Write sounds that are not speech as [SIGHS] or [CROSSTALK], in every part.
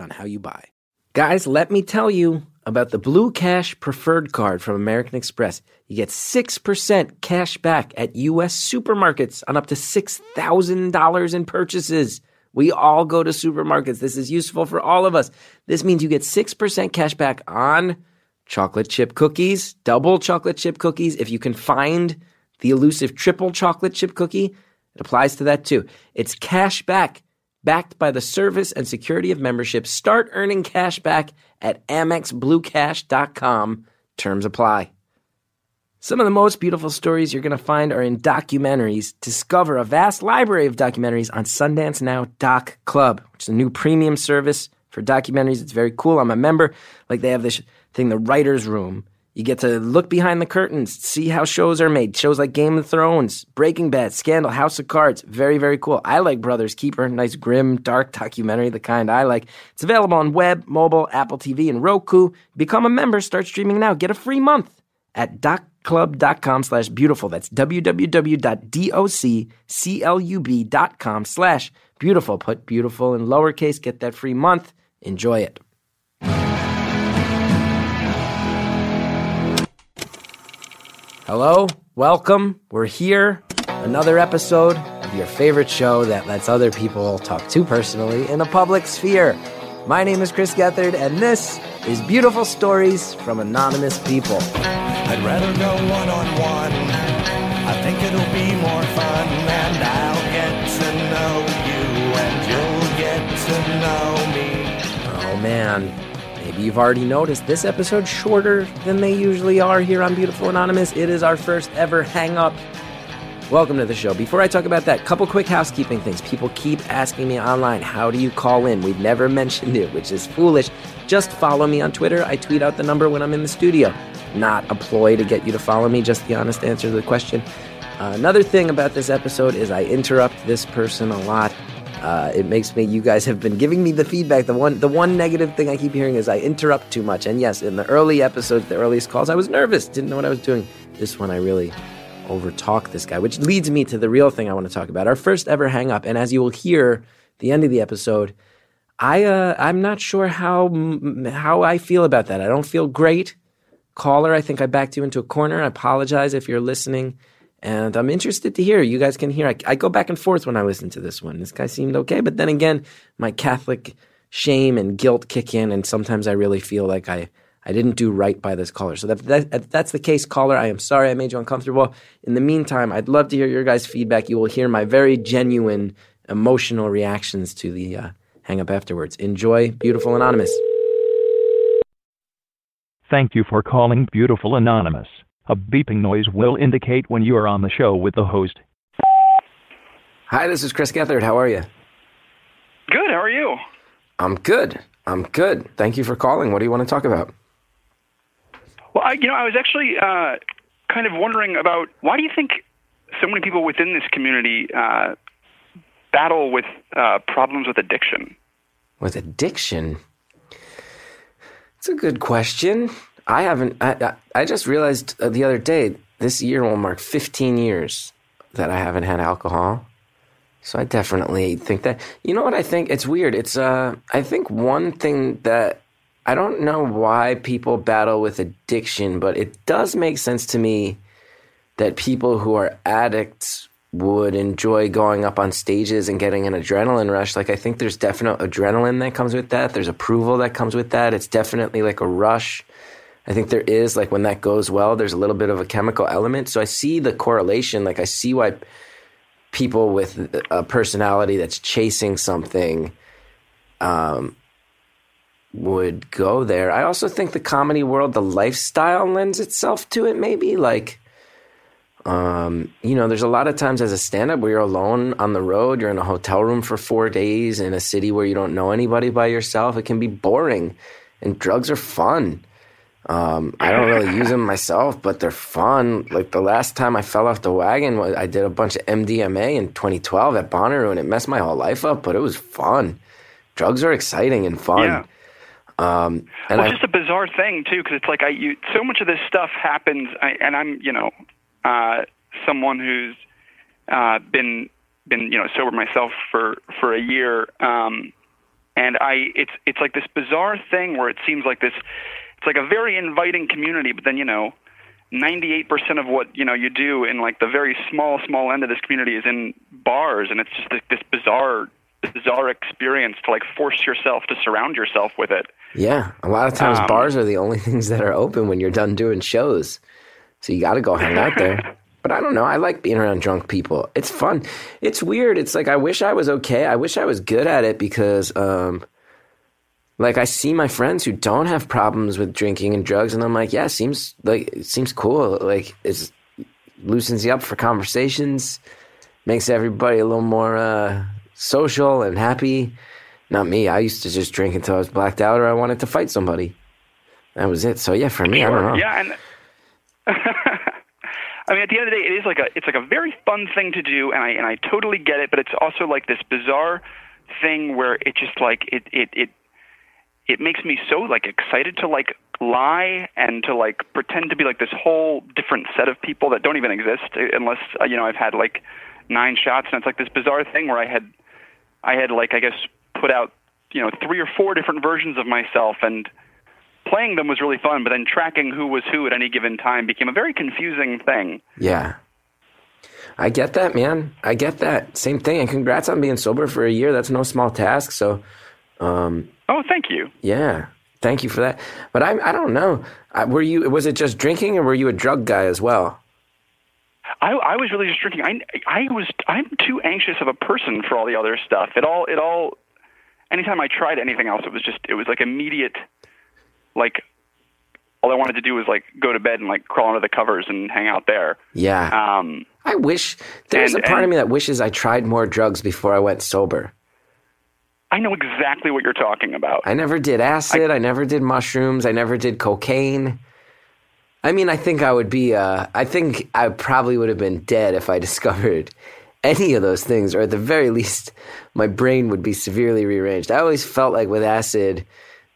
on how you buy. Guys, let me tell you about the Blue Cash Preferred Card from American Express. You get 6% cash back at U.S. supermarkets on up to $6,000 in purchases. We all go to supermarkets. This is useful for all of us. This means you get 6% cash back on chocolate chip cookies, double chocolate chip cookies. If you can find the elusive triple chocolate chip cookie, it applies to that too. It's cash back backed by the service and security of membership. Start earning cash back at AmexBlueCash.com. Terms apply. Some of the most beautiful stories you're going to find are in documentaries. Discover a vast library of documentaries on Sundance Now Doc Club, which is a new premium service for documentaries. It's very cool. I'm a member. Like they have this thing, the writer's room you get to look behind the curtains, see how shows are made. Shows like Game of Thrones, Breaking Bad, Scandal, House of Cards. Very, very cool. I like Brothers Keeper. Nice, grim, dark documentary, the kind I like. It's available on web, mobile, Apple TV, and Roku. Become a member. Start streaming now. Get a free month at docclub.com slash beautiful. That's www.docclub.com slash beautiful. Put beautiful in lowercase. Get that free month. Enjoy it. Hello, welcome. We're here. Another episode of your favorite show that lets other people talk too personally in a public sphere. My name is Chris Gethard, and this is Beautiful Stories from Anonymous People. I'd rather go one on one. I think it'll be more fun, and I'll get to know you, and you'll get to know me. Oh man, Maybe you've already noticed this episode shorter than they usually are here on Beautiful Anonymous. It is our first ever hang up. Welcome to the show. Before I talk about that, couple quick housekeeping things. People keep asking me online, how do you call in? We've never [LAUGHS] mentioned it, which is foolish. Just follow me on Twitter. I tweet out the number when I'm in the studio. Not a ploy to get you to follow me, just the honest answer to the question. Uh, another thing about this episode is I interrupt this person a lot. Uh, it makes me. You guys have been giving me the feedback. The one, the one negative thing I keep hearing is I interrupt too much. And yes, in the early episodes, the earliest calls, I was nervous, didn't know what I was doing. This one, I really overtalk this guy, which leads me to the real thing I want to talk about. Our first ever hang up, and as you will hear, the end of the episode, I uh, I'm not sure how how I feel about that. I don't feel great. Caller, I think I backed you into a corner. I apologize if you're listening. And I'm interested to hear. You guys can hear. I, I, go back and forth when I listen to this one. This guy seemed okay, but then again, my Catholic shame and guilt kick in, and sometimes I really feel like I I didn't do right by this caller. So that, that, that's the case, caller, I am sorry I made you uncomfortable. In the meantime, I'd love to hear your guys' feedback. You will hear my very genuine emotional reactions to the uh, hang up afterwards. Enjoy, beautiful anonymous. Thank you for calling Beautiful Anonymous. A beeping noise will indicate when you are on the show with the host. Hi, this is Chris Gethard. How are you? Good. How are you? I'm good. I'm good. Thank you for calling. What do you want to talk about? Well, I, you know, I was actually uh, kind of wondering about why do you think so many people within this community uh, battle with uh, problems with addiction? With addiction? It's a good question. I haven't. I, I just realized uh, the other day. This year will mark 15 years that I haven't had alcohol. So I definitely think that. You know what I think? It's weird. It's uh. I think one thing that I don't know why people battle with addiction, but it does make sense to me that people who are addicts would enjoy going up on stages and getting an adrenaline rush. Like I think there's definite adrenaline that comes with that. There's approval that comes with that. It's definitely like a rush. I think there is like when that goes well, there's a little bit of a chemical element. So I see the correlation. Like I see why people with a personality that's chasing something um, would go there. I also think the comedy world, the lifestyle lends itself to it. Maybe like Um, you know, there's a lot of times as a stand up where you're alone on the road, you're in a hotel room for four days in a city where you don't know anybody by yourself. It can be boring, and drugs are fun. Um, I don't really use them myself, but they're fun. Like the last time I fell off the wagon, I did a bunch of MDMA in 2012 at Bonnaroo, and it messed my whole life up. But it was fun. Drugs are exciting and fun. Yeah. Um, and well, I, it's just a bizarre thing too, because it's like I, you, so much of this stuff happens, I, and I'm, you know, uh, someone who's uh, been been you know sober myself for for a year, um, and I, it's it's like this bizarre thing where it seems like this, it's like a very inviting community, but then you know. 98% of what you know you do in like the very small small end of this community is in bars and it's just this, this bizarre bizarre experience to like force yourself to surround yourself with it yeah, a lot of times Um, bars are the only [LAUGHS] things that are open when you're done doing shows. So you got to go hang out there. [LAUGHS] But I don't know. I like being around drunk people. It's fun. It's weird. It's like I wish I was okay. I wish I was good at it because, um, like, I see my friends who don't have problems with drinking and drugs, and I'm like, yeah, seems like it seems cool. Like, it loosens you up for conversations, makes everybody a little more uh, social and happy. Not me. I used to just drink until I was blacked out or I wanted to fight somebody. That was it. So yeah, for me, I don't know. Yeah, and [LAUGHS] I mean, at the end of the day, it is like a it's like a very fun thing to do, and I and I totally get it. But it's also like this bizarre thing where it just like it it it it makes me so like excited to like lie and to like pretend to be like this whole different set of people that don't even exist unless uh, you know I've had like nine shots, and it's like this bizarre thing where I had I had like I guess put out you know three or four different versions of myself and playing them was really fun, but then tracking who was who at any given time became a very confusing thing. Yeah. I get that, man. I get that. Same thing. And congrats on being sober for a year. That's no small task. So, um, Oh, thank you. yeah. Thank you for that. But I, I don't know. I, were you? Was it just drinking, or were you a drug guy as well? I, I was really just drinking. I, I was. I'm too anxious of a person for all the other stuff. It all. It all. Anytime I tried anything else, it was just. It was like immediate. Like, all I wanted to do was like go to bed and like crawl under the covers and hang out there. Yeah. Um, I wish there's and- a part of me that wishes I tried more drugs before I went sober. I know exactly what you're talking about. I never did acid. I, never did mushrooms. I never did cocaine. I mean, I think I would be. Uh, I think I probably would have been dead if I [LAUGHS] discovered any of those things, or at the very least, my brain would be severely rearranged. I always felt like with acid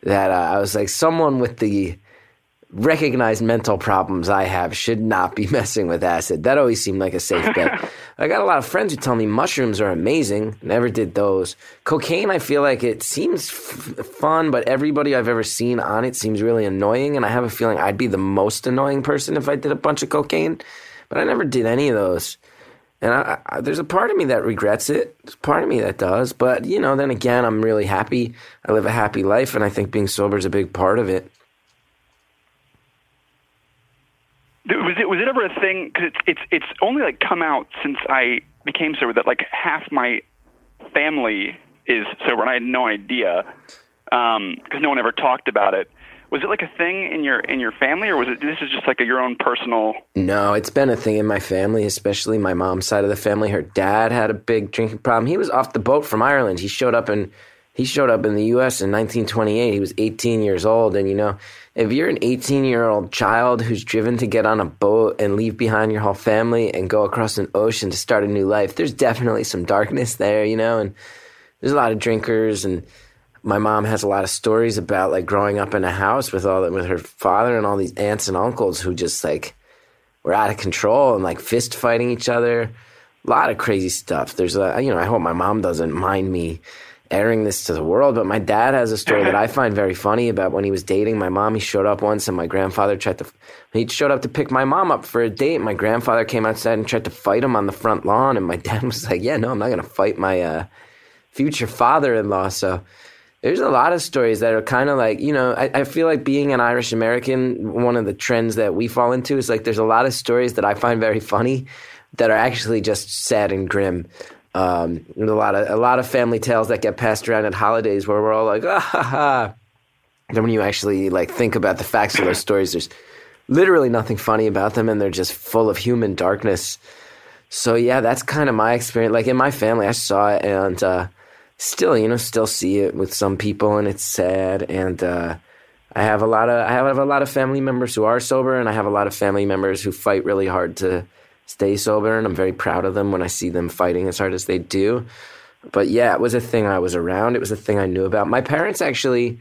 that uh, I was like someone with the recognized mental problems I have should not be [LAUGHS] messing with acid. That always seemed like a safe bet. [LAUGHS] I got a lot of friends who tell me mushrooms are amazing. Never did those. Cocaine, I feel like it seems f- fun, but everybody I've ever seen on it seems really annoying, and I have a feeling I'd be the most annoying person if I did a bunch of cocaine. But I never did any of those. And I, I, there's a part of me that regrets it. There's part of me that does. But, you know, then again, I'm really happy. I live a happy life, and I think being sober is a big part of it. Was it was it ever a thing? Because it's it's it's only like come out since I became sober that like half my family is sober, and I had no idea um, because no one ever talked about it. Was it like a thing in your in your family, or was it this is just like a, your own personal? No, it's been a thing in my family, especially my mom's side of the family. Her dad had a big drinking problem. He was off the boat from Ireland. He showed up in he showed up in the U.S. in 1928. He was 18 years old, and you know, if you're an 18 year old child who's driven to get on a boat and leave behind your whole family and go across an ocean to start a new life, there's definitely some darkness there, you know, and there's a lot of drinkers and my mom has a lot of stories about like growing up in a house with all with her father and all these aunts and uncles who just like were out of control and like fist fighting each other. A lot of crazy stuff. There's a you know I hope my mom doesn't mind me airing this to the world, but my dad has a story that I [LAUGHS] find very funny about when he was dating my mom. He showed up once and my grandfather tried to he showed up to pick my mom up for a date. My grandfather came outside and tried to fight him on the front lawn and my [LAUGHS] dad was like, "Yeah, no, I'm not going to fight my uh, future father-in-law." So there's a lot of stories that are kind of like you know I, I feel like being an irish american one of the trends that we fall into is like there's a lot of stories that i find very funny that are actually just sad and grim um, a lot of a lot of family tales that get passed around at holidays where we're all like ah ha ha then when you actually like think about the facts of those stories there's literally nothing funny about them, and they're just full of human darkness. So yeah, that's kind of my experience. Like in my family, I saw it, and uh, still, you know, still see it with some people, and it's sad. And uh, I have a lot of I have a lot of family members who are sober, and I have a lot of family members who fight really hard to stay sober, and I'm very proud of them when I see them fighting as hard as they do. But yeah, it was a thing I was around. It was a thing I knew about. My parents actually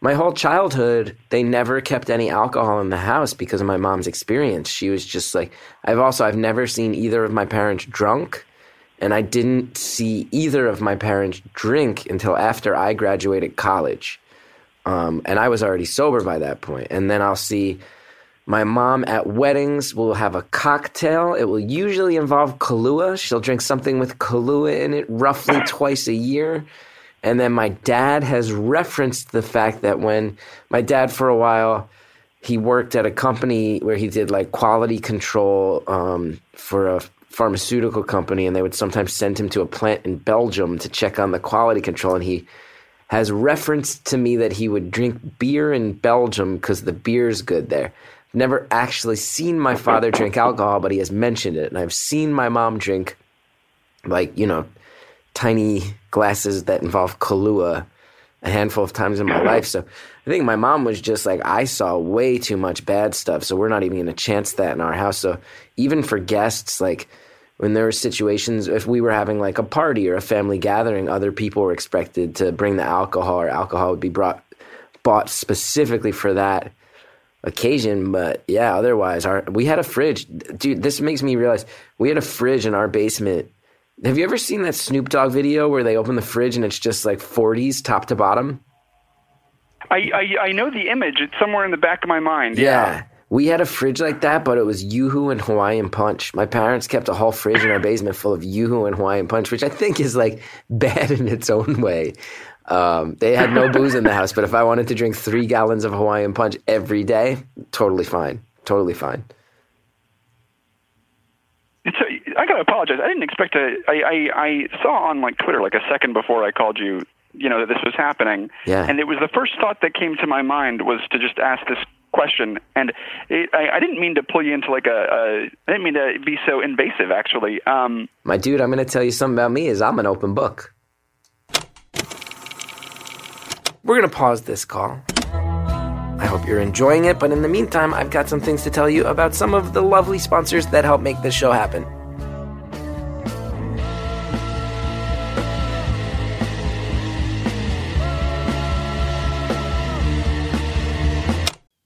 my whole childhood, they never kept any alcohol in the house because of my mom's experience. She was just like, I've also, I've never seen either of my parents drunk. And I didn't see either of my parents drink until after I graduated college. Um, and I was already sober by that point. And then I'll see my mom at weddings will have a cocktail. It will usually involve Kahlua. She'll drink something with Kahlua in it roughly twice a year. And then my dad has referenced the fact that when my dad, for a while, he worked at a company where he did like quality control um, for a pharmaceutical company, and they would sometimes send him to a plant in Belgium to check on the quality control. And he has referenced to me that he would drink beer in Belgium because the beer's good there. Never actually seen my father drink alcohol, but he has mentioned it. And I've seen my mom drink, like, you know, tiny glasses that involve Kahlua a handful of times in my life. So I think my mom was just like, I saw way too much bad stuff. So we're not even going to chance that in our house. So even for guests, like when there were situations, if we were having like a party or a family gathering, other people were expected to bring the alcohol or alcohol would be brought, bought specifically for that occasion. But yeah, otherwise, our, we had a fridge. Dude, this makes me realize we had a fridge in our basement have you ever seen that Snoop Dogg video where they open the fridge and it's just like 40s top to bottom? I, I, I know the image. It's somewhere in the back of my mind. Yeah. yeah. We had a fridge like that, but it was Yoo-Hoo and Hawaiian Punch. My parents kept a whole fridge in our basement full of Yoo-Hoo and Hawaiian Punch, which I think is like [LAUGHS] bad in its own way. Um, they had no booze in the house, but if I wanted to drink three gallons of Hawaiian Punch every day, totally fine. Totally fine. It's a, I gotta apologize. I didn't expect to. I, I I saw on like Twitter like a second before I called you. You know that this was happening. Yeah. And it was the first thought that came to my mind was to just ask this question. And it, I, I didn't mean to pull you into like a, a. I didn't mean to be so invasive. Actually. Um, My dude, I'm gonna tell you something about me. Is I'm an open book. We're gonna pause this call. I hope you're enjoying it, but in the meantime, I've got some things to tell you about some of the lovely sponsors that help make this show happen.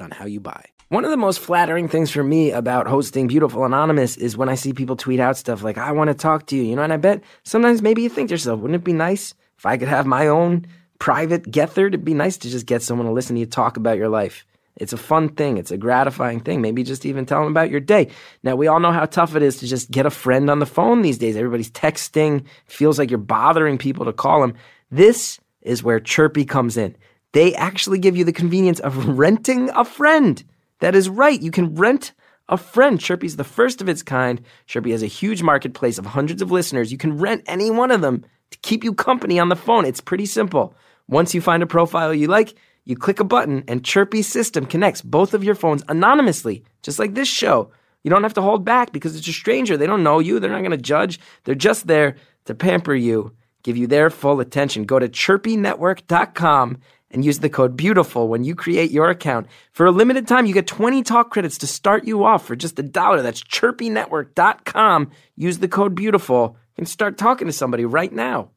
on how you buy. One of the most flattering things for me about hosting Beautiful Anonymous is when I see people tweet out stuff like, I want to talk to you, you know, and I bet sometimes maybe you think to yourself, wouldn't it be nice if I could have my own private Gethard? It'd be nice to just get someone to listen to you talk about your life. It's a fun thing. It's a gratifying thing. Maybe just even tell them about your day. Now, we all know how tough it is to just get a friend on the phone these days. Everybody's texting. feels like you're bothering people to call them. This is where Chirpy comes in they actually give you the convenience of [LAUGHS] renting a friend. That is right. You can rent a friend. Chirpy's the first of its kind. Chirpy has a huge marketplace of hundreds of listeners. You can rent any one of them to keep you company on the phone. It's pretty simple. Once you find a profile you like, you click a button and Chirpy's system connects both of your phones anonymously, just like this show. You don't have to hold back because it's a stranger. They don't know you. They're not going to judge. They're just there to pamper you, give you their full attention. Go to chirpynetwork.com and use the code BEAUTIFUL when you create your account. For a limited time, you get 20 talk credits to start you off for just a dollar. That's chirpynetwork.com. Use the code BEAUTIFUL and start talking to somebody right now.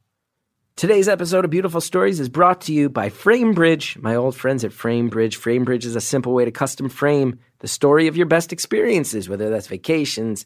Today's episode of Beautiful Stories is brought to you by FrameBridge, my old friends at FrameBridge. FrameBridge is a simple way to custom frame the story of your best experiences, whether that's vacations,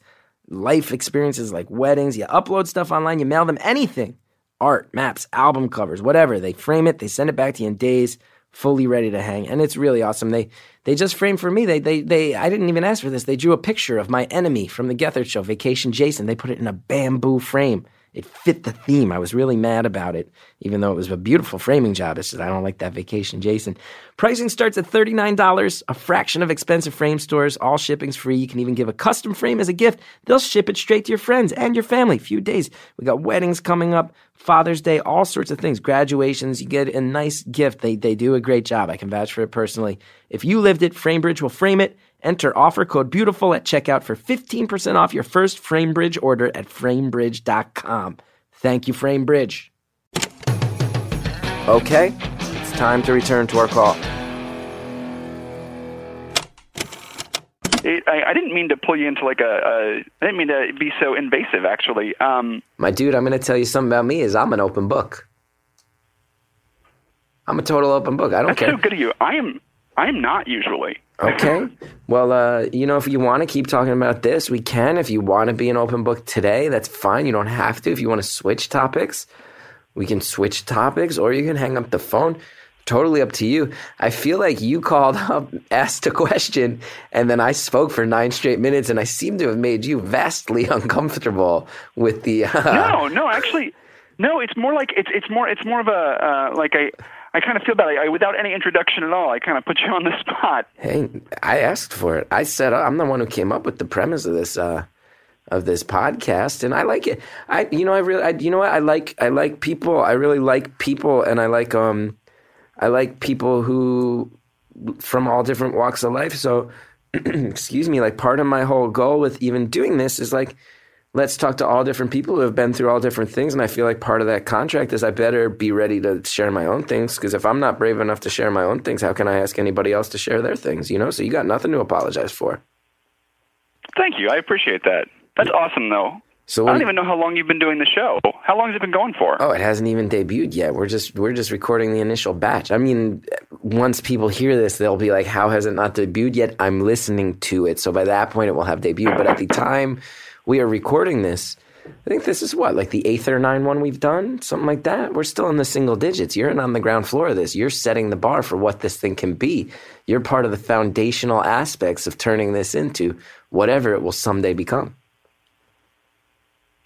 life experiences like weddings. You upload stuff online, you mail them anything art, maps, album covers, whatever. They frame it, they send it back to you in days fully ready to hang, and it's really awesome. They they just framed for me. They they they I didn't even ask for this. They drew a picture of my enemy from the Gethard show, Vacation Jason. They put it in a bamboo frame. It fit the theme. I was really mad about it, even though it was a beautiful framing job. It's just I don't like that Vacation Jason. Pricing starts at $39, a fraction of expensive frame stores. All shipping's free. You can even give a custom frame as a gift. They'll ship it straight to your friends and your family. Few days. We got weddings coming up, Father's Day, all sorts of things. Graduations. You get a nice gift. They they do a great job. I can vouch for it personally. If you lived it, Framebridge will frame it. Enter offer code BEAUTIFUL at checkout for 15% off your first Framebridge order at framebridge.com. Thank you, Framebridge. Okay, it's time to return to our call. It, I, I didn't mean to pull you into like a, a. I didn't mean to be so invasive. Actually, um, My dude, I'm going to tell you something about me is I'm an open book. I'm a total open book. I don't that's care. so good of you. I am. I am not usually. Okay. Well, uh, you know, if you want to keep talking about this, we can. If you want to be an open book today, that's fine. You don't have to. If you want to switch topics, we can switch topics, or you can hang up the phone. Totally up to you. I feel like you called [LAUGHS] up, asked a question, and then I spoke for nine straight minutes, and I seem to have made you vastly [LAUGHS] uncomfortable with the. Uh, [LAUGHS] No, no, actually, no. It's more like it's it's more it's more of a uh, like I I kind of feel bad. I, I without any introduction at all, I kind of put you on the spot. Hey, I asked for it. I said I'm the one who came up with the premise of this uh, of this podcast, and I like it. I, you know, I really, I, you know what? I like, I like people. I really like people, and I like, um, I like people who from all different walks of life. So, [CLEARS THROAT] excuse me. Like part of my whole goal with even doing this is like, let's talk to all different people who have been through all different things. And I feel like part of that contract is I better be ready to share my own things. Because if I'm not brave enough to share my own things, how can I ask anybody else to share their things? You know. So you got nothing to apologize for. Thank you. I appreciate that. That's awesome, though. So I don't even know how long you've been doing the show. How long has it been going for? Oh, it hasn't even debuted yet. We're just we're just recording the initial batch. I mean, once people hear this, they'll be like, "How has it not debuted yet?" I'm listening to it, so by that point, it will have debuted. But at the time we are recording this, I think this is what like the eighth or nine one we've done, something like that. We're still in the single digits. You're in on the ground floor of this. You're setting the bar for what this thing can be. You're part of the foundational aspects of turning this into whatever it will someday become.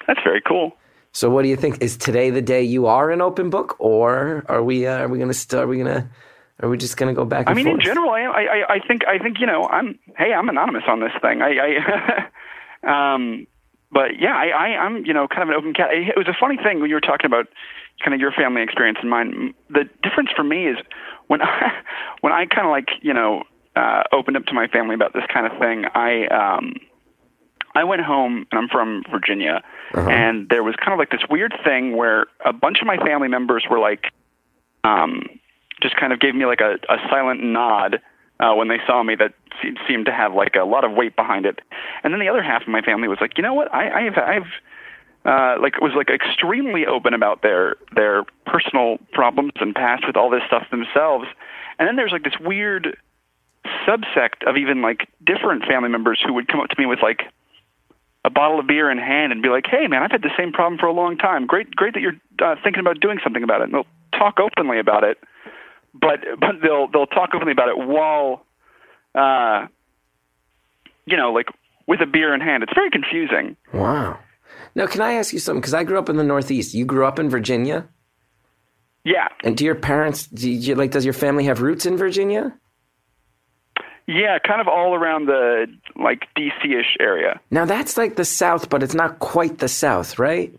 That's very cool. So, what do you think? Is today the day you are an open book, or are we? Uh, are we gonna? St- are we gonna? Are we just gonna go back? And I mean, in general, I, I, I think, I think, you know, I'm, hey, I'm anonymous on this thing. I, I [LAUGHS] um, but yeah, I, I, I'm, you know, kind of an open cat. It was a funny thing when you were talking about kind of your family experience and mine. The difference for me is when [LAUGHS] I, when I kind of like, you know, uh, opened up to my family about this kind of thing. I, um, I went home, and I'm from Virginia, and there was kind of like this weird thing where a bunch of my family members were like, um, just kind of gave me like a, a silent nod uh, when they saw me that seemed to have like a lot of weight behind it. And then the other half of my family was like, you know what, I, I've, I've, uh, like was like extremely open about their their personal problems and past with all this stuff themselves. And then there's like this weird subsect of even like different family members who would come up to me with like a bottle of beer in hand and be like, "Hey, man, I've had the same problem for a long time. Great, great that you're uh, thinking about doing something about it." And they'll talk openly about it, but but they'll they'll talk openly about it while, uh, you know, like with a beer in hand. It's very confusing. Wow. Now, can I ask you something? Because I grew up in the Northeast. You grew up in Virginia, Yeah, and do your parents? Do you, like? Does your family have roots in Virginia? yeah, kind of all around the like DC-ish area. Now that's like the South, but it's not quite the South, right?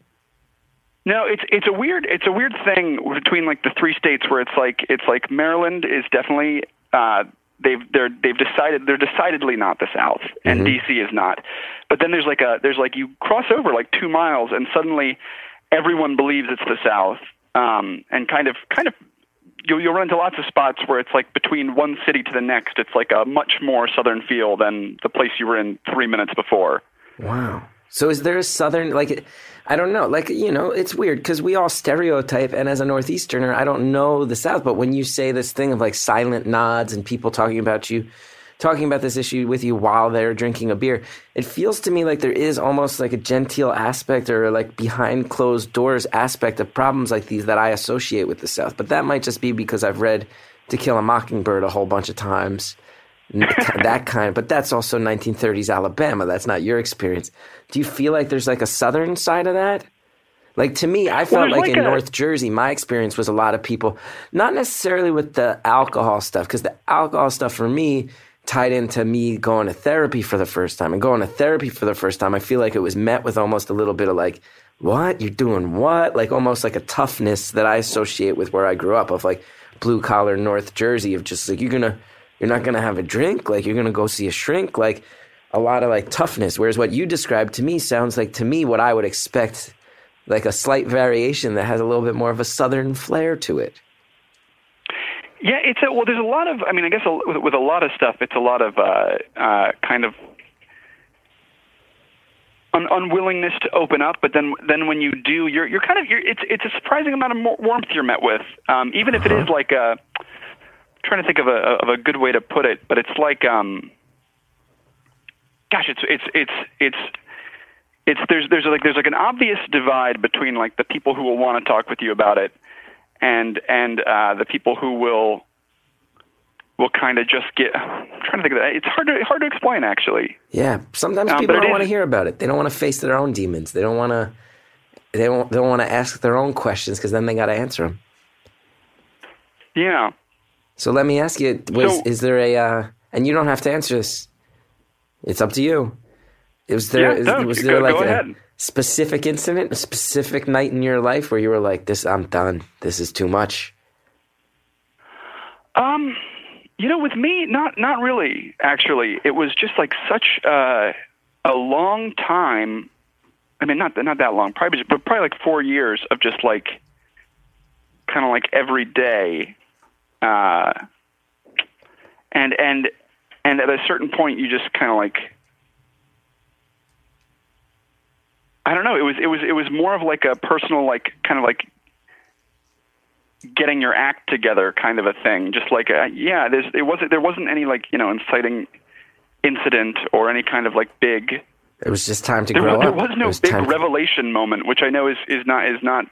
No, it's it's a weird it's a weird thing between like the three states where it's like it's like Maryland is definitely uh, they've they're they've decided they're decidedly not the South and DC is not. But then there's like a there's like you cross over like two miles and suddenly everyone believes it's the South um, and kind of kind of you'll you'll run into lots of spots where it's like between one city to the next it's like a much more southern feel than the place you were in three minutes before. Wow. So is there a southern like I don't know, like you know, it's weird because we all stereotype, and as a northeasterner, I don't know the South, but when you say this thing of like silent nods and people talking about you, talking about this issue with you while they're drinking a beer, it feels to me like there is almost like a genteel aspect or like behind closed doors aspect of problems like these that I associate with the South. But that might just be because I've read To Kill a Mockingbird a whole bunch of times. [LAUGHS] That kind, but that's also 1930s Alabama. That's not your experience. Do you feel like there's like a southern side of that? Like to me, I felt there's like, like in a- North Jersey, my experience was a lot of people, not necessarily with the alcohol stuff, because the alcohol stuff for me tied into me going to therapy for the first time. And going to therapy for the first time, I feel like it was met with almost a little bit of like, what? You're doing what? Like almost like a toughness that I associate with where I grew up of like blue collar North Jersey of just like, you're gonna, you're not gonna have a drink, like you're gonna go see a shrink, like a lot of like toughness. Whereas what you described to me sounds like to me what I would expect like a slight variation that has a little bit more of a southern flair to it. Yeah, it's a, well. There's a lot of. I mean, I guess a, with, with a lot of stuff, it's a lot of uh, uh, kind of un- unwillingness to open up. But then, then when you do, you're you're kind of you're, it's it's a surprising amount of warmth you're met with, um, even if it is like a. Trying to think of a of a good way to put it, but it's like um. Gosh, it's it's it's it's it's there's there's like there's like an obvious divide between like the people who will want to talk with you about it and and uh, the people who will will kind of just get. I'm trying to think of that. It's hard to hard to explain actually. Yeah, sometimes Um, people don't want to hear about it. They don't want to face their own demons. They don't want to. They don't. They don't want to ask their own questions because then they got to answer them. Yeah. So let me ask you: Was So- is there a? Uh, and you don't have to answer this. It's up to you. Was there? Yeah, is- no, was go- there like go a ahead. specific incident, a specific night in your life where you were like, "This, I'm done. This is too much." Um, you know, with me, not not really. Actually, it was just like such uh, a long time. I mean, not not that long, probably, but probably like four years of just like, kind of like every day, uh, and and and at a certain point, you just kind of like. I don't know. It was it was it was more of like a personal like kind of like getting your act together kind of a thing. Just like uh, yeah, there's it wasn't there wasn't any like you know inciting incident or any kind of like big. It was just time to There, grow was, there was no big time to- revelation moment, which I know is is not is not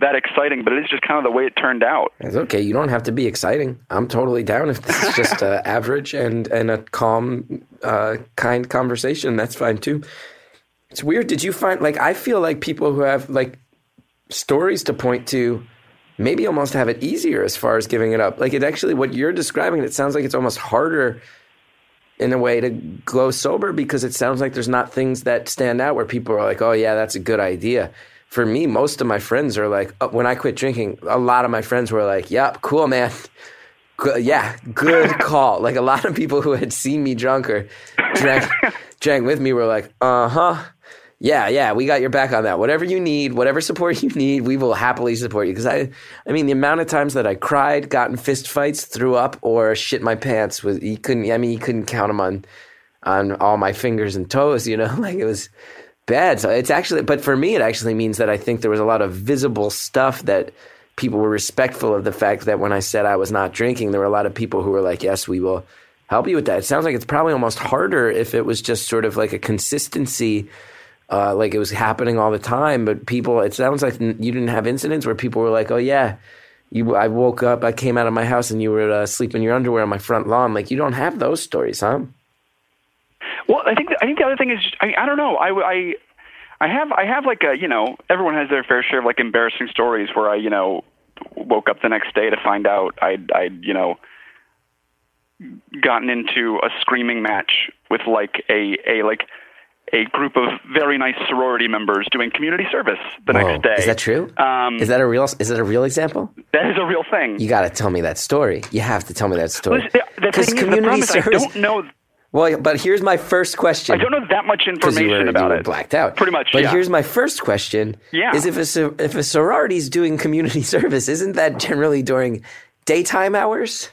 that exciting, but it is just kind of the way it turned out. It's okay. You don't have to be exciting. I'm totally down if this is just [LAUGHS] uh, average and and a calm, uh, kind conversation. That's fine too. It's weird. Did you find like I feel like people who have like stories to point to maybe almost have it easier as far as giving it up. Like it actually what you're describing. It sounds like it's almost harder in a way to go sober because it sounds like there's not things that stand out where people are like, oh yeah, that's a good idea. For me, most of my friends are like, uh, when I quit drinking, a lot of my friends were like, yep, cool, man. Good, yeah, good [LAUGHS] call. Like a lot of people who had seen me drunk or drank, [LAUGHS] drank with me were like, uh huh. Yeah, yeah, we got your back on that. Whatever you need, whatever support you need, we will happily support you. Because I, I mean, the amount of times that I cried, got in fist fights, threw up, or shit my pants was you couldn't. I mean, you couldn't count them on, on all my fingers and toes. You know, [LAUGHS] like it was bad. So it's actually, but for me, it actually means that I think there was a lot of visible stuff that people were respectful of the fact that when I said I was not drinking, there were a lot of people who were like, "Yes, we will help you with that." It sounds like it's probably almost harder if it was just sort of like a consistency uh, like it was happening all the time. But people, it sounds like you didn't have incidents where people were like, "Oh yeah, you." I woke up, I came out of my house, and you were uh, sleeping in your underwear on my front lawn. Like you don't have those stories, huh? Well, I think I think the other thing is I, I don't know I, I I have I have like a you know everyone has their fair share of like embarrassing stories where I you know woke up the next day to find out I'd I'd you know gotten into a screaming match with like a a like a group of very nice sorority members doing community service the Whoa. next day. Is that true? Um, is that a real? Is that a real example? that is a real thing. You got to tell me that story. You have to tell me that story. Because community the is, the problem I don't know Well, but here's my first question. I don't know that much information were, about it. blacked out. Pretty much. But yeah. here's my first question: Yeah. is if a if a sorority is doing community [LAUGHS] service, isn't that generally during daytime hours?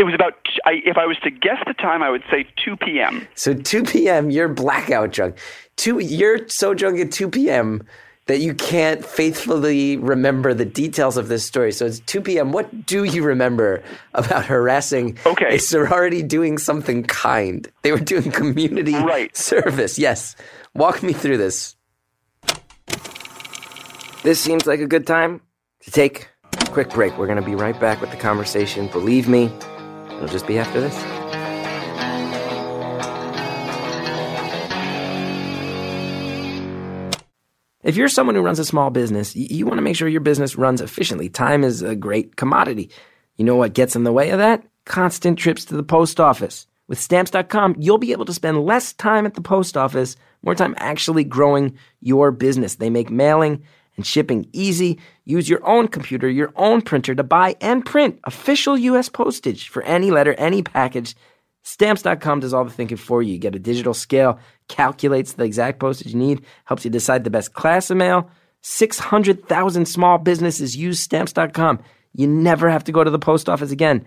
It was about, I, if I was to guess the time, I would say 2 p.m. So 2 p.m. you're blackout drunk. Two, you're so drunk at 2 p.m. that you can't faithfully remember the details of this story. So it's 2 p.m. What do you remember about harassing Okay. a sorority doing something kind? They were doing community Right. service. Yes. Walk me through this. This seems like a good time to take a quick break. We're going to be right back with the conversation. Believe me, it'll just be after this. If you're someone who runs a small business, you, want to make sure your business runs efficiently. Time is a great commodity. You know what gets in the way of that? Constant trips to the post office. With stamps.com, you'll be able to spend less time at the post office, more time actually growing your business. They make mailing and shipping easy. Use your own computer, your own printer to buy and print official U.S. postage for any letter, any package. Stamps.com does all the thinking for you. You get a digital scale, calculates the exact postage you need, helps you decide the best class of mail. 600,000 small businesses use Stamps.com. You never have to go to the post office again.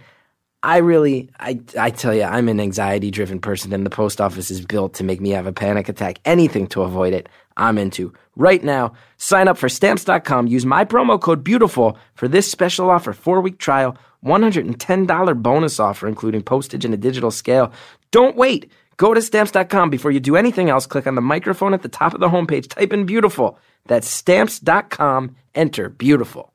I really, I, I tell you, I'm an anxiety driven person, and the post office is built to make me have a panic attack. Anything to avoid it, I'm into. Right now, sign up for stamps.com. Use my promo code BEAUTIFUL for this special offer four week trial, $110 bonus offer, including postage and a digital scale. Don't wait. Go to stamps.com before you do anything else. Click on the microphone at the top of the homepage. Type in beautiful. That's stamps.com. Enter beautiful.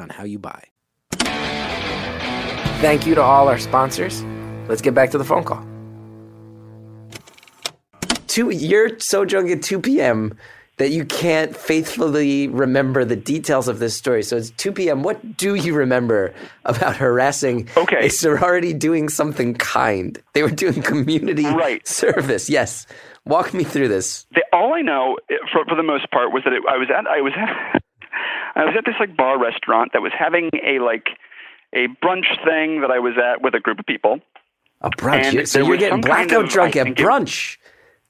on how you buy. Thank you to all our sponsors. Let's get back to the phone call. Two, you're so drunk at 2 p.m. that you can't faithfully remember the details of this story. So it's 2 p.m. What do you remember about harassing Okay. a sorority doing something kind? They were doing community Right. service. Yes. Walk me through this. the, all I know, for for the most part, was that it, I was at I was at I was at this like bar restaurant that was having a like a brunch thing that I was at with a group of people. A brunch. And so you're getting some kind blackout of- drunk at think it- brunch.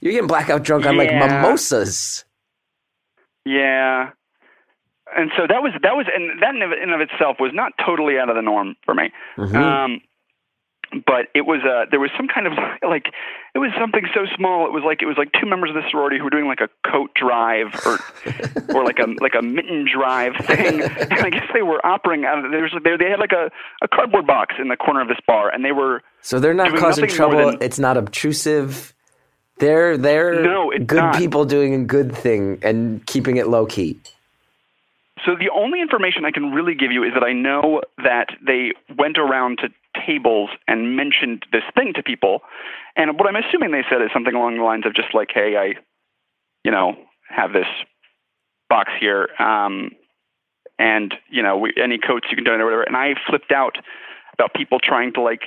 You're getting blackout drunk on like mimosas. Yeah. And so that was that was and that in of, in of itself was not totally out of the norm for me. Mm-hmm. Um, but it was uh there was some kind of [LAUGHS] like it was something so small. It was like it was like two members of the sorority who were doing like a coat drive or or like a like a mitten drive thing. [LAUGHS] and I guess they were operating out of there was they they had like a a cardboard box in the corner of this bar and they were So they're not causing trouble. than- it's not obtrusive. They're they're No, good not. people doing a good thing and keeping it low key. So the only information I can really give you is that I know that they went around to tables and mentioned this thing to people, and what I'm assuming they said is something along the lines of just like, "Hey, I, you know, have this box here, um, and you know, we, any coats you can donate or whatever." And I flipped out about people trying to like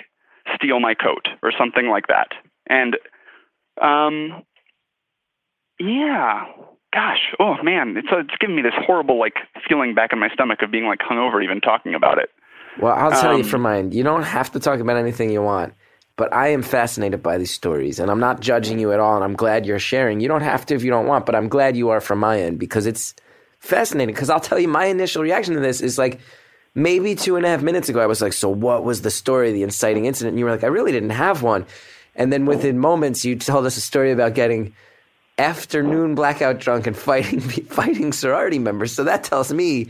steal my coat or something like that, and um, yeah. Gosh, oh man, it's it's giving me this horrible like feeling back in my stomach of being like hungover even talking about it. Well, I'll tell you Um, from mine. You don't have to talk about anything you want, but I am fascinated by these stories, and I'm not judging you at all. And I'm glad you're sharing. You don't have to if you don't want, but I'm glad you are from my end because it's fascinating. Because I'll tell you, my initial reaction to this is like maybe two and a half minutes ago, I was like, "So what was the story, the inciting incident?" And you were like, "I really didn't have one." And then within moments, you told us a story about getting afternoon blackout drunk and fighting [LAUGHS] fighting sorority members. So that tells me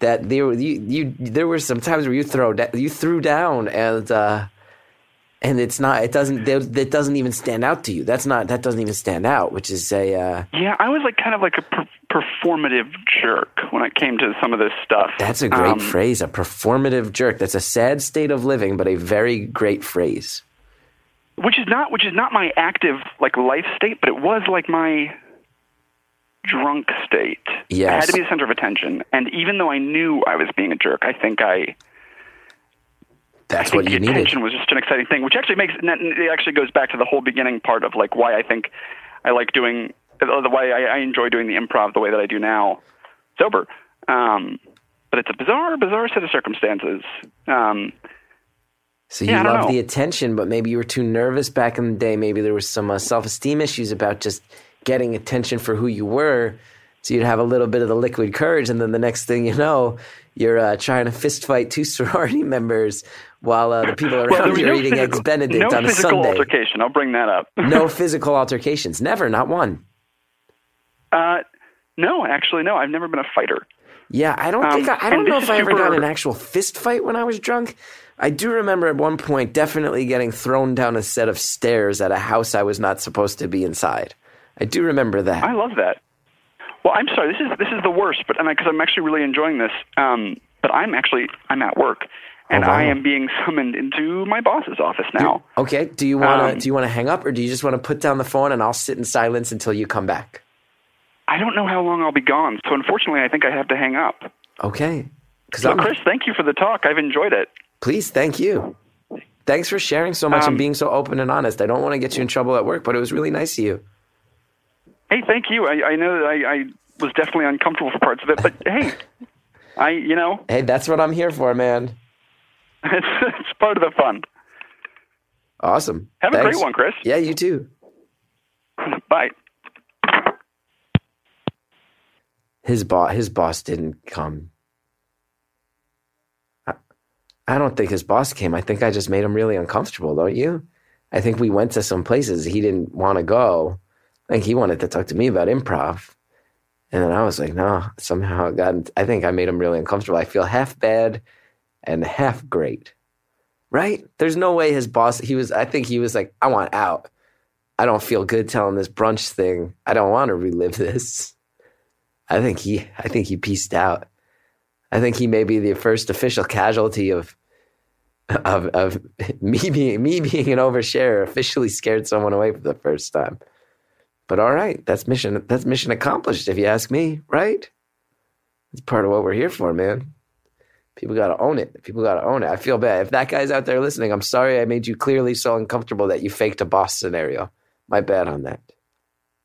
that there you, you there were some times where you throw you threw down and uh, and it's not it doesn't that doesn't even stand out to you. That's not that doesn't even stand out, which is a uh, Yeah, I was like kind of like a per- performative jerk when it came to some of this stuff. that's a great Um, phrase, a performative jerk. That's a sad state of living, but a very great phrase. which is not which is not my active like life state, but it was like my drunk state. I had to be the center of attention, and even though I knew I was being a jerk, I think I That's I think what the you needed. attention was just an exciting thing, which actually makes it actually goes back to the whole beginning part of like why I think I like doing the why I, I enjoy doing the improv the way that I do now, sober. Um, but it's a bizarre, bizarre set of circumstances. Um, So you Yeah, love the attention, but maybe you were too nervous back in the day. Maybe there was some uh, self esteem issues about just getting attention for who you were So you'd have a little bit of the liquid courage, and then the next thing you know, you're uh, trying to fist fight two [LAUGHS] sorority members while uh, the people around Well, you are no eating physical, eggs Benedict no on a physical Sunday. altercation. I'll bring that up. [LAUGHS] no physical altercations. Never, not one. Uh, no, actually, no. I've never been a fighter. Yeah, I don't Um, think I, I don't know if I ever got an actual fist fight when I was drunk. I do remember at one point definitely getting thrown down a set of stairs at a house I was not supposed to be inside. I do remember that. I love that. Well, I'm sorry. This is this is the worst, but because I'm actually really enjoying this. Um, but I'm actually I'm at work, and Oh, wow. I am being summoned into my boss's office now. Okay. Do you want to Um, do you want to hang up or do you just want to put down the phone and I'll sit in silence until you come back? I don't know how long I'll be gone, so unfortunately, I think I have to hang up. Okay. So, I'm Chris, thank you for the talk. I've enjoyed it. please thank you. Thanks for sharing so much and Um, being so open and honest. I don't want to get you in trouble at work, but it was really nice of you. Hey, thank you. I, I know that I, I was definitely uncomfortable for parts of it, but [LAUGHS] hey, I you know Hey, that's what I'm here for, man. [LAUGHS] it's, it's part of the fun. Awesome. Have a great one, Chris. Yeah, you too. [LAUGHS] Bye. his boss his boss didn't come I, I don't think his boss came i think i just made him really uncomfortable don't you i think we went to some places he didn't want to go i think he wanted to talk to me about improv. And then i was like no somehow it got i think i made him really uncomfortable. I feel half bad and half great. Right? There's no way his boss he was i think he was like i want out. I don't feel good telling this brunch thing. I don't want to relive this. I think he I think he pieced out. I think he may be the first official casualty of of of [LAUGHS] me being me being an oversharer officially scared someone away for the first time. But all right, that's mission that's mission accomplished if you ask me, right? It's part of what we're here for, man. People got to own it. People got to own it. I feel bad. If that guy's out there listening, I'm sorry I made you clearly so uncomfortable that you faked a boss scenario. My bad on that.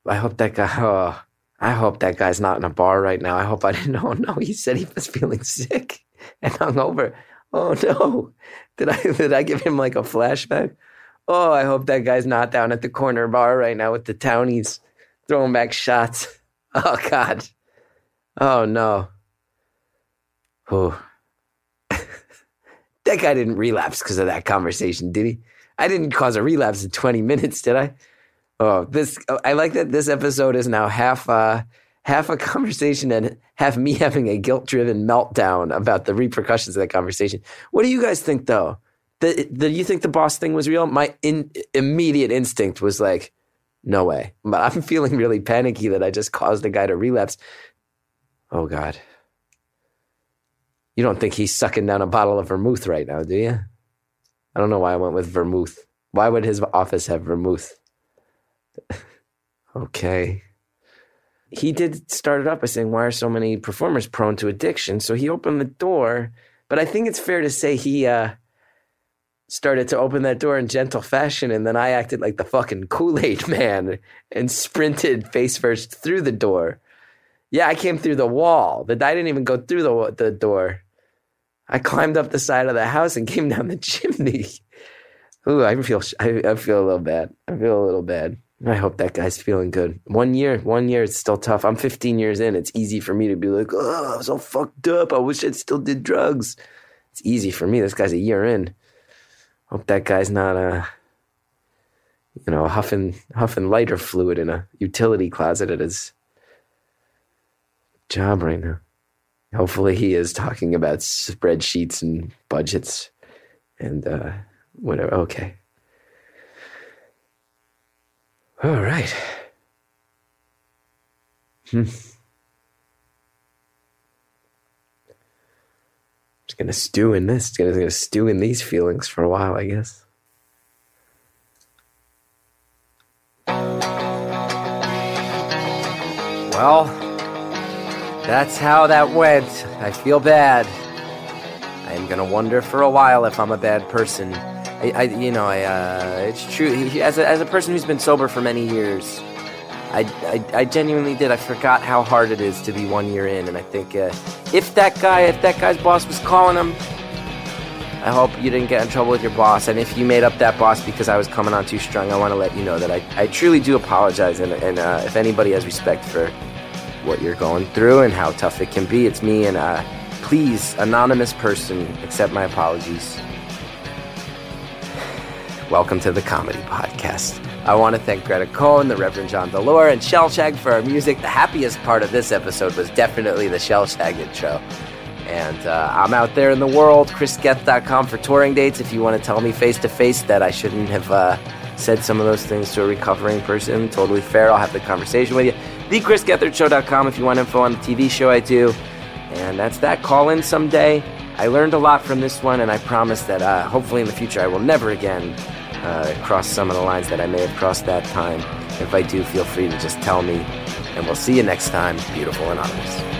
I hope that guy. [LAUGHS] Oh, I hope that guy's not in a bar right now. I hope I didn't know. [LAUGHS] Oh, no, he said he was feeling sick and hungover. Oh no! Did I [LAUGHS] did I give him like a flashback? Oh, I hope that guy's not down at the corner bar right now with the townies throwing back shots. [LAUGHS] Oh God! Oh no! Oh, [LAUGHS] that guy didn't relapse because of that conversation, did he? I didn't cause a relapse in twenty [LAUGHS] minutes, did I? Oh, this oh, I like that this episode is now half uh half a conversation and half me having a guilt-driven meltdown about the repercussions of that conversation. What do you guys think though? The, the you think the boss thing was real? My in, immediate instinct was like, no way. But I'm [LAUGHS] feeling really panicky that I just caused a guy to relapse. Oh God. You don't think he's sucking down a bottle of vermouth right now, do you? I don't know why I went with vermouth. Why would his office have vermouth? [LAUGHS] okay. He did start it up by saying, Why are so many performers prone to addiction? So he opened the door, but I think it's fair to say he uh, started to open that door in gentle fashion, and then I acted like the fucking Kool Aid [LAUGHS] man and sprinted face first through the door. Yeah, I came through the wall. The I didn't even go through the the door. I climbed up the side of the house and [LAUGHS] came down the chimney. [LAUGHS] Ooh, I feel I, I feel a little bad. I feel a little bad. I hope that guy's feeling good. One year, one year, it's still tough. I'm 15 years in. It's easy for me to be like, oh, I'm so fucked up. I wish I still did drugs. It's easy for me. This guy's a year in. Hope that guy's not a you know, huffing huffing lighter fluid in a utility closet at his job right now. Hopefully he is talking about spreadsheets and budgets and uh whatever. Okay. All right. Hmm. Just gonna stew in this. Gonna, gonna stew in these feelings for a while, I guess. Well, that's how that went. I feel bad. I'm gonna wonder for a while if I'm a bad person. I, I you know, I, uh, it's true. As a, as a person who's been sober for many years, I, I, I genuinely did. I forgot how hard it is to be one year in, and I think uh, if that guy, if that guy's boss was calling him, I hope you didn't get in trouble with your boss. And if you made up that boss because I was coming on too strong, I want to let you know that I, I truly do apologize. And, and uh, if anybody has respect for what you're going through and how tough it can be. It's me, and uh, please, anonymous person, accept my apologies. [SIGHS] Welcome to the Comedy Podcast. I want to thank Greta Cohn, the Reverend John Delore, and Shellshag for our music. The happiest part of this episode was definitely the Shellshag intro. And uh, I'm out there in the world, chrisgeth.com for touring dates. If you want to tell me face to face that I shouldn't have uh, said some of those things to a recovering person, totally fair. I'll have the conversation with you. TheChrisGethardShow.com if you want info on the TV show I do. And that's that. Call in someday. I learned a lot from this one, and I promise that uh, hopefully in the future I will never again uh, cross some of the lines that I may have crossed that time. If I do, feel free to just tell me. And we'll see you next time, beautiful face to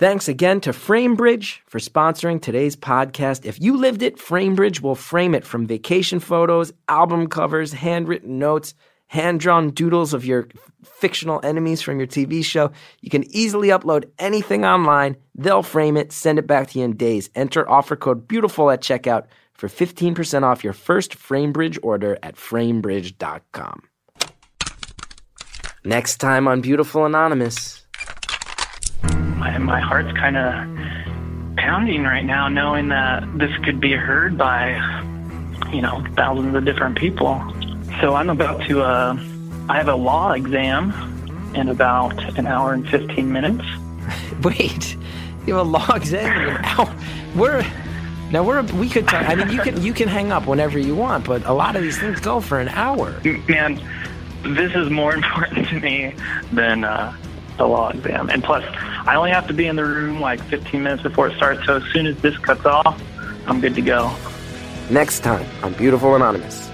Thanks again to Framebridge for sponsoring today's podcast. If you lived it, Framebridge will frame it from vacation photos, album covers, handwritten notes, hand drawn doodles of your fictional enemies from your TV show. You can easily upload anything online. They'll frame it, send it back to you in days. Enter offer code BEAUTIFUL at checkout for 15% off your first Framebridge order at framebridge.com. Next time on Beautiful Anonymous. my my heart's kind of pounding right now, knowing that this could be heard by you know thousands of different people. So I'm about to. Uh, I have a law exam in about an hour and fifteen minutes. [LAUGHS] Wait, you have a law exam in an hour. We're now we're we could talk. I mean, you can you can hang up whenever you want, but a lot of these things go for an hour. Man, this is more [LAUGHS] important to me than uh, the law exam. And plus, I only have to be in the room like 15 minutes before it starts. So as soon as this cuts off, I'm good to go. Next time on Beautiful Anonymous.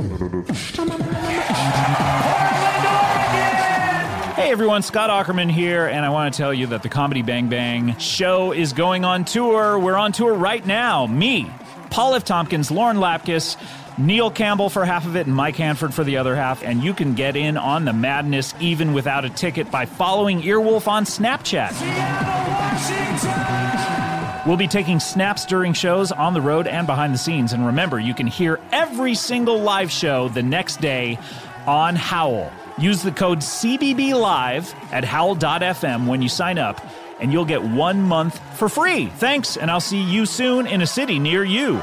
Hey everyone, Scott Aukerman here, and I want to tell you that the Comedy Bang Bang show is going on tour. We're on tour right now. Me, Paul F. Tompkins, Lauren Lapkus, Neil Campbell for half of it, and Mike Hanford for the other half. And you can get in on the madness even without a ticket by following Earwolf on Snapchat. We'll be taking snaps during shows on the road and behind the scenes. And remember, you can hear every single live show the next day on Howl. Use the code CBB Live at howl.fm when you sign up, and you'll get one month for free. Thanks, and I'll see you soon in a city near you.